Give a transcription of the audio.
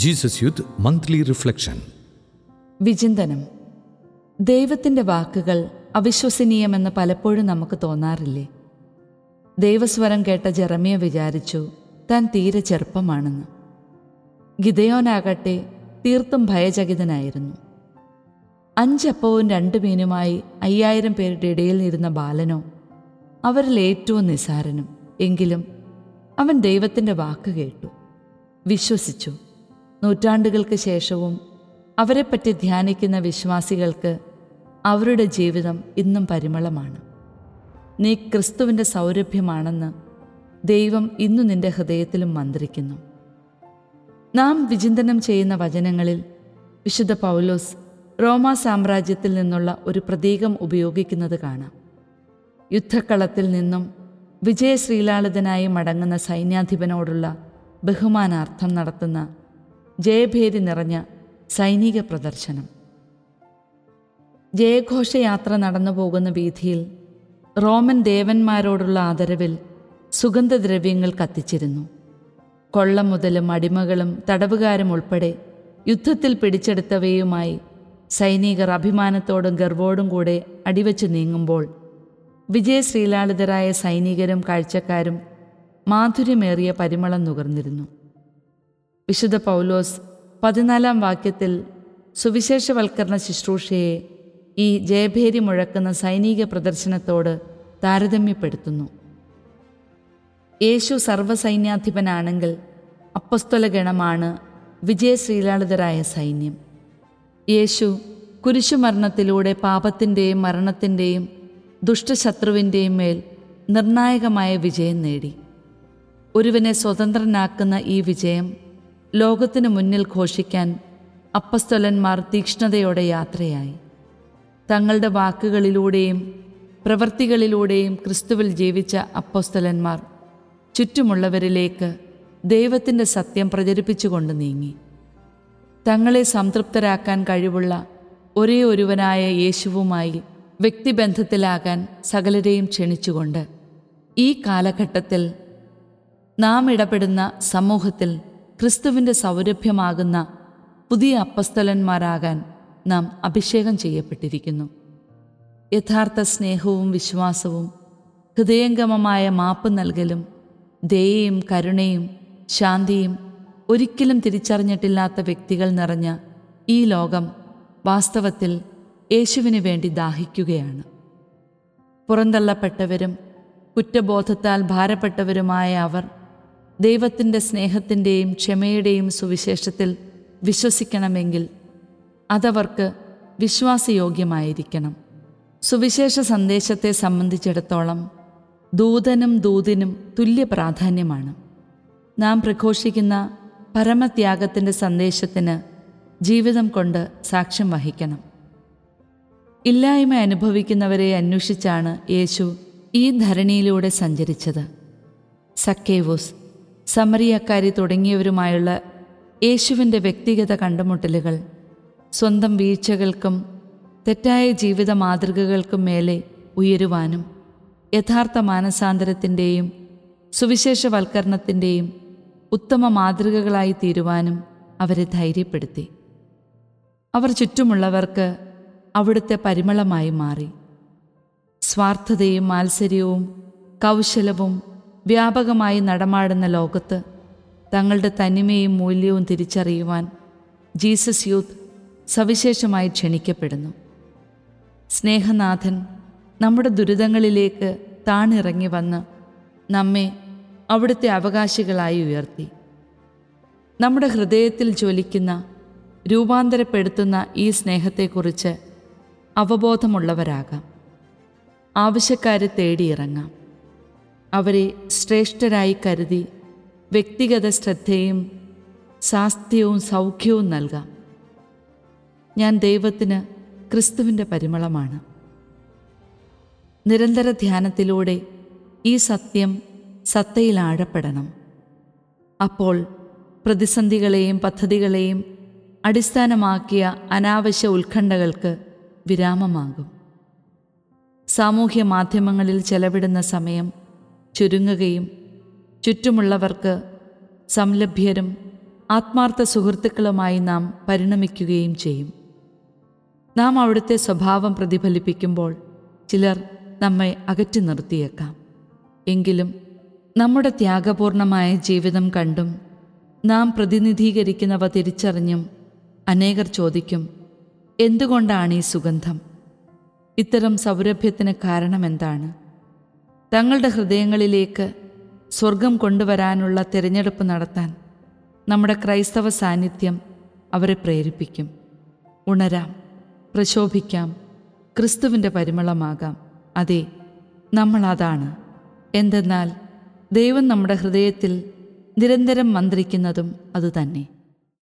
Jesus youth monthly reflection വിചിന്തനം. ദൈവത്തിന്റെ വാക്കുകൾ അവിശ്വസനീയമെന്ന് പലപ്പോഴും നമുക്ക് തോന്നാറില്ലേ? ദൈവസ്വരം കേട്ട ജെറമിയ വിചാരിച്ചു താൻ തീരെ ചെറുപ്പമാണെന്ന്. ഗിതയോനാകട്ടെ തീർത്തും ഭയചകിതനായിരുന്നു. അഞ്ചപ്പവും രണ്ട് മീനുമായി അയ്യായിരം പേരുടെ ഇടയിൽ ഇരുന്ന ബാലനോ അവരിൽ ഏറ്റവും നിസാരനും എങ്കിലും അവൻ ദൈവത്തിന്റെ വാക്ക് കേട്ടു വിശ്വസിച്ചു. നൂറ്റാണ്ടുകൾക്ക് ശേഷവും അവരെപ്പറ്റി ധ്യാനിക്കുന്ന വിശ്വാസികൾക്ക് അവരുടെ ജീവിതം ഇന്നും പരിമളമാണ്. നീ ക്രിസ്തുവിന്റെ സൗരഭ്യമാണെന്ന് ദൈവം ഇന്നു നിന്റെ ഹൃദയത്തിലും മന്ത്രിക്കുന്നു. നാം വിചിന്തനം ചെയ്യുന്ന വചനങ്ങളിൽ വിശുദ്ധ പൗലോസ് റോമാ സാമ്രാജ്യത്തിൽ നിന്നുള്ള ഒരു പ്രതീകം ഉപയോഗിക്കുന്നത് കാണാം. യുദ്ധക്കളത്തിൽ നിന്നും വിജയശ്രീലാളിതനായി മടങ്ങുന്ന സൈന്യാധിപനോടുള്ള ബഹുമാനാർത്ഥം നടത്തുന്ന ജയഭേരി നിറഞ്ഞ സൈനിക പ്രദർശനം. ജയഘോഷയാത്ര നടന്നു പോകുന്ന വീഥിയിൽ റോമൻ ദേവന്മാരോടുള്ള ആദരവിൽ സുഗന്ധദ്രവ്യങ്ങൾ കത്തിച്ചിരുന്നു. കൊള്ള മുതലും അടിമകളും തടവുകാരും ഉൾപ്പെടെ യുദ്ധത്തിൽ പിടിച്ചെടുത്തവയുമായി സൈനികർ അഭിമാനത്തോടും ഗർവോടും കൂടെ അടിവച്ച് നീങ്ങുമ്പോൾ വിജയശ്രീലാളിതരായ സൈനികരും കാഴ്ചക്കാരും മാധുര്യമേറിയ പരിമളം നുകർന്നിരുന്നു. വിശുദ്ധ പൗലോസ് പതിനാലാം വാക്യത്തിൽ സുവിശേഷവൽക്കരണ ശുശ്രൂഷയെ ഈ ജയഭേരി മുഴക്കുന്ന സൈനിക പ്രദർശനത്തോട് താരതമ്യപ്പെടുത്തുന്നു. യേശു സർവസൈന്യാധിപനാണെങ്കിൽ അപ്പസ്തല ഗണമാണ് വിജയശ്രീലാളിതരായ സൈന്യം. യേശു കുരിശുമരണത്തിലൂടെ പാപത്തിന്റെയും മരണത്തിന്റെയും ദുഷ്ടശത്രുവിന്റെയും മേൽ നിർണായകമായ വിജയം നേടി. ഒരുവനെ സ്വതന്ത്രനാക്കുന്ന ഈ വിജയം ലോകത്തിനു മുന്നിൽ ഘോഷിക്കാൻ അപ്പസ്തലന്മാർ തീക്ഷ്ണതയോടെ യാത്രയായി. തങ്ങളുടെ വാക്കുകളിലൂടെയും പ്രവൃത്തികളിലൂടെയും ക്രിസ്തുവിൽ ജീവിച്ച അപ്പസ്തലന്മാർ ചുറ്റുമുള്ളവരിലേക്ക് ദൈവത്തിന്റെ സത്യം പ്രചരിപ്പിച്ചുകൊണ്ട് നീങ്ങി. തങ്ങളെ സംതൃപ്തരാക്കാൻ കഴിവുള്ള ഒരേ ഒരുവനായ യേശുവുമായി വ്യക്തിബന്ധത്തിലാകാൻ സകലരെയും ക്ഷണിച്ചുകൊണ്ട് ഈ കാലഘട്ടത്തിൽ നാം ഇടപെടുന്ന സമൂഹത്തിൽ ക്രിസ്തുവിന്റെ സൗരഭ്യമാകുന്ന പുതിയ അപ്പസ്തലന്മാരാകാൻ നാം അഭിഷേകം ചെയ്യപ്പെട്ടിരിക്കുന്നു. യഥാർത്ഥ സ്നേഹവും വിശ്വാസവും ഹൃദയംഗമമായ മാപ്പ് നൽകലും ദയയും കരുണയും ശാന്തിയും ഒരിക്കലും തിരിച്ചറിഞ്ഞിട്ടില്ലാത്ത വ്യക്തികൾ നിറഞ്ഞ ഈ ലോകം വാസ്തവത്തിൽ യേശുവിന് വേണ്ടി ദാഹിക്കുകയാണ്. പുറന്തള്ളപ്പെട്ടവരും കുറ്റബോധത്താൽ ഭാരപ്പെട്ടവരുമായ അവർ ദൈവത്തിന്റെ സ്നേഹത്തിന്റെയും ക്ഷമയുടെയും സുവിശേഷത്തിൽ വിശ്വസിക്കണമെങ്കിൽ അതവർക്ക് വിശ്വാസയോഗ്യമായിരിക്കണം. സുവിശേഷ സന്ദേശത്തെ സംബന്ധിച്ചിടത്തോളം ദൂതനും ദൂതിനും തുല്യ പ്രാധാന്യമാണ്. നാം പ്രഘോഷിക്കുന്ന പരമത്യാഗത്തിന്റെ സന്ദേശത്തിന് ജീവിതം കൊണ്ട് സാക്ഷ്യം വഹിക്കണം. ഇല്ലായ്മ അനുഭവിക്കുന്നവരെ അന്വേഷിച്ചാണ് യേശു ഈ ധരണിയിലൂടെ സഞ്ചരിച്ചത്. സക്കേവൂസ് സമറിയക്കാരി തുടങ്ങിയവരുമായുള്ള യേശുവിന്റെ വ്യക്തിഗത കണ്ടുമുട്ടലുകൾ സ്വന്തം വീഴ്ചകൾക്കും തെറ്റായ ജീവിത മാതൃകകൾക്കും മേലെ ഉയരുവാനും യഥാർത്ഥ മാനസാന്തരത്തിന്റെയും സുവിശേഷവൽക്കരണത്തിന്റെയും ഉത്തമ മാതൃകകളായി തീരുവാനും അവരെ ധൈര്യപ്പെടുത്തി. അവർ ചുറ്റുമുള്ളവർക്ക് അവിടുത്തെ പരിമളമായി മാറി. സ്വാർത്ഥതയും മാത്സര്യവും കൗശലവും വ്യാപകമായി നടമാടുന്ന ലോകത്ത് തങ്ങളുടെ തനിമയും മൂല്യവും തിരിച്ചറിയുവാൻ ജീസസ് യൂത്ത് സവിശേഷമായി ക്ഷണിക്കപ്പെടുന്നു. സ്നേഹനാഥൻ നമ്മുടെ ദുരിതങ്ങളിലേക്ക് താണിറങ്ങി വന്ന് നമ്മെ അവിടുത്തെ അവകാശികളായി ഉയർത്തി. നമ്മുടെ ഹൃദയത്തിൽ ജ്വലിക്കുന്ന രൂപാന്തരപ്പെടുത്തുന്ന ഈ സ്നേഹത്തെക്കുറിച്ച് അവബോധമുള്ളവരാകാം. ആവശ്യക്കാരെ തേടിയിറങ്ങാം. അവരെ ശ്രേഷ്ഠരായി കരുതി വ്യക്തിഗത ശ്രദ്ധയും സാസ്ഥ്യവും സൗഖ്യവും നൽകാം. ഞാൻ ദൈവത്തിന് ക്രിസ്തുവിന്റെ പരിമളമാണ്. നിരന്തര ധ്യാനത്തിലൂടെ ഈ സത്യം സത്തയിൽ ആഴപ്പെടണം. അപ്പോൾ പ്രതിസന്ധികളെയും പദ്ധതികളെയും അടിസ്ഥാനമാക്കിയ അനാവശ്യ ഉത്കണ്ഠകൾക്ക് വിരാമമാകും. സാമൂഹ്യ മാധ്യമങ്ങളിൽ ചെലവിടുന്ന സമയം ചുരുങ്ങുകയും ചുറ്റുമുള്ളവർക്ക് സംലഭ്യരും ആത്മാർത്ഥ സുഹൃത്തുക്കളുമായി നാം പരിണമിക്കുകയും ചെയ്യും. നാം അവിടുത്തെ സ്വഭാവം പ്രതിഫലിപ്പിക്കുമ്പോൾ ചിലർ നമ്മെ അകറ്റി നിർത്തിയേക്കാം. എങ്കിലും നമ്മുടെ ത്യാഗപൂർണമായ ജീവിതം കണ്ടും നാം പ്രതിനിധീകരിക്കുന്നവ തിരിച്ചറിഞ്ഞും അനേകർ ചോദിക്കും എന്തുകൊണ്ടാണ് ഈ സുഗന്ധം? ഇത്തരം സൗരഭ്യത്തിന് കാരണമെന്താണ്? തങ്ങളുടെ ഹൃദയങ്ങളിലേക്ക് സ്വർഗം കൊണ്ടുവരാനുള്ള തിരഞ്ഞെടുപ്പ് നടത്താൻ നമ്മുടെ ക്രൈസ്തവ സാന്നിധ്യം അവരെ പ്രേരിപ്പിക്കും. ഉണരാം പ്രശോഭിക്കാം ക്രിസ്തുവിന്റെ പരിമളമാകാം. അതെ നമ്മളതാണ് എന്തെന്നാൽ ദൈവം നമ്മുടെ ഹൃദയത്തിൽ നിരന്തരം മന്ത്രിക്കുന്നതും അതുതന്നെ.